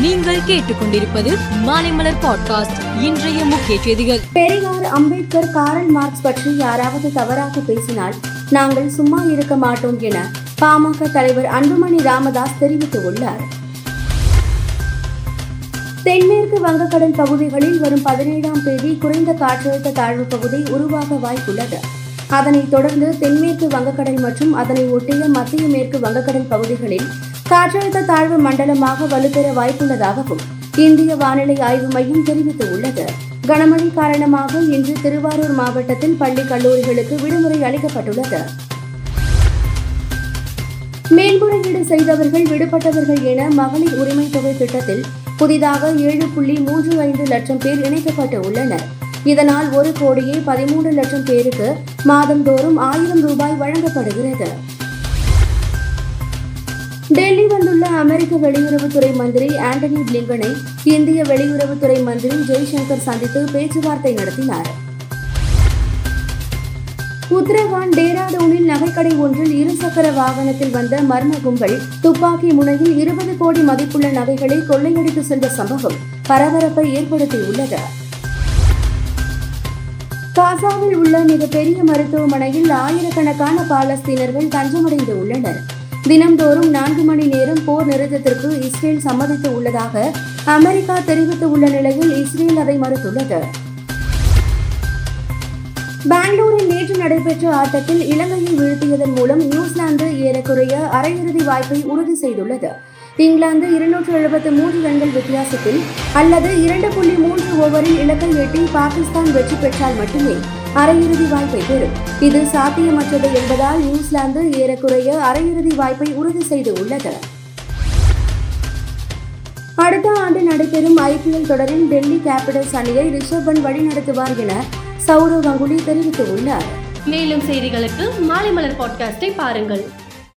நீங்கள் கேட்டுக்கொண்டிருப்பது மாலைமலர் பாட்காஸ்ட். இன்றைய முக்கிய செய்திகள். பெரியார் அம்பேத்கர் காரல் மார்க்ஸ் பற்றி யாராவது தவறாக பேசினால் நாங்கள் சும்மா இருக்க மாட்டோம் என பாமக தலைவர் அன்புமணி ராமதாஸ் தெரிவித்துள்ளார். தென்மேற்கு வங்கக்கடல் பகுதிகளில் வரும் பதினேழாம் தேதி குறைந்த காற்றழுத்த தாழ்வு பகுதி உருவாக வாய்ப்புள்ளது. அதனைத் தொடர்ந்து தென்மேற்கு வங்கக்கடல் மற்றும் அதனை ஒட்டிய மத்திய மேற்கு வங்கக்கடல் பகுதிகளில் காற்றழுத்த தாழ்வு மண்டலமாக வலுப்பெற வாய்ப்புள்ளதாகவும் இந்திய வானிலை ஆய்வு மையம் தெரிவித்துள்ளது. கனமழை காரணமாக இன்று திருவாரூர் மாவட்டத்தில் பள்ளி கல்லூரிகளுக்கு விடுமுறை அளிக்கப்பட்டுள்ளது. மேல்முறையீடு செய்தவர்கள் விடுபட்டவர்கள் என மகளிர் உரிமை தொகை திட்டத்தில் புதிதாக ஏழு புள்ளி மூன்று ஐந்து லட்சம் பேர் இணைக்கப்பட்டு உள்ளனர். இதனால் ஒரு கோடியே பதிமூன்று லட்சம் பேருக்கு மாதந்தோறும் ஆயிரம் ரூபாய் வழங்கப்படுகிறது. டெல்லி அமெரிக்க வெளியுறவுத்துறை மந்திரி ஆண்டனி பிளிங்கனை இந்திய வெளியுறவுத்துறை மந்திரி ஜெய்சங்கர் சந்தித்து பேச்சுவார்த்தை நடத்தினார். உத்தரகாண்ட் டேராடூனில் நகைக்கடை ஒன்றில் இருசக்கர வாகனத்தில் வந்த மர்ம கும்பல் துப்பாக்கி முனையில் இருபது கோடி மதிப்புள்ள நகைகளை கொள்ளையடித்து சென்ற சம்பவம் பரபரப்பை ஏற்படுத்தியுள்ளது. காசாவில் உள்ள மிகப்பெரிய மருத்துவமனையில் ஆயிரக்கணக்கான பாலஸ்தீனர்கள் தஞ்சமடைந்து உள்ளனர். தினம்தோறும் நான்கு மணி நேரம் போர் நிறுத்தத்திற்கு இஸ்ரேல் சம்மதித்து உள்ளதாக அமெரிக்கா தெரிவித்துள்ள நிலையில் இஸ்ரேல் அதை மறுத்துள்ளது. பெங்களூரில் நேற்று நடைபெற்ற ஆட்டத்தில் இலங்கையை வீழ்த்தியதன் மூலம் நியூசிலாந்து ஏறக்குறைய அரையிறுதி வாய்ப்பை உறுதி செய்துள்ளது. இங்கிலாந்து இருநூற்று எழுபத்து மூன்று ரன்கள் வித்தியாசத்தில் அல்லது இரண்டு புள்ளி மூன்று ஓவரில் இலக்கை எட்டி பாகிஸ்தான் வெற்றி பெற்றால் மட்டுமே அரையிறுதி வாய்ப்பை பெறும். இது சாத்தியமற்றது என்பதால் நியூசிலாந்து ஏறக்குறைய அரையிறுதி வாய்ப்பை உறுதி செய்து உள்ளது. அடுத்த ஆண்டு நடைபெறும் ஐபிஎல் தொடரில் டெல்லி கேபிட்டல்ஸ் அணியை ரிஷப் பண்ட் வழிநடத்துவார் என சௌரவ் கங்குலி தெரிவித்துள்ளார். மேலும் செய்திகளுக்கு மாலை மலர் பாட்காஸ்டை பாருங்கள்.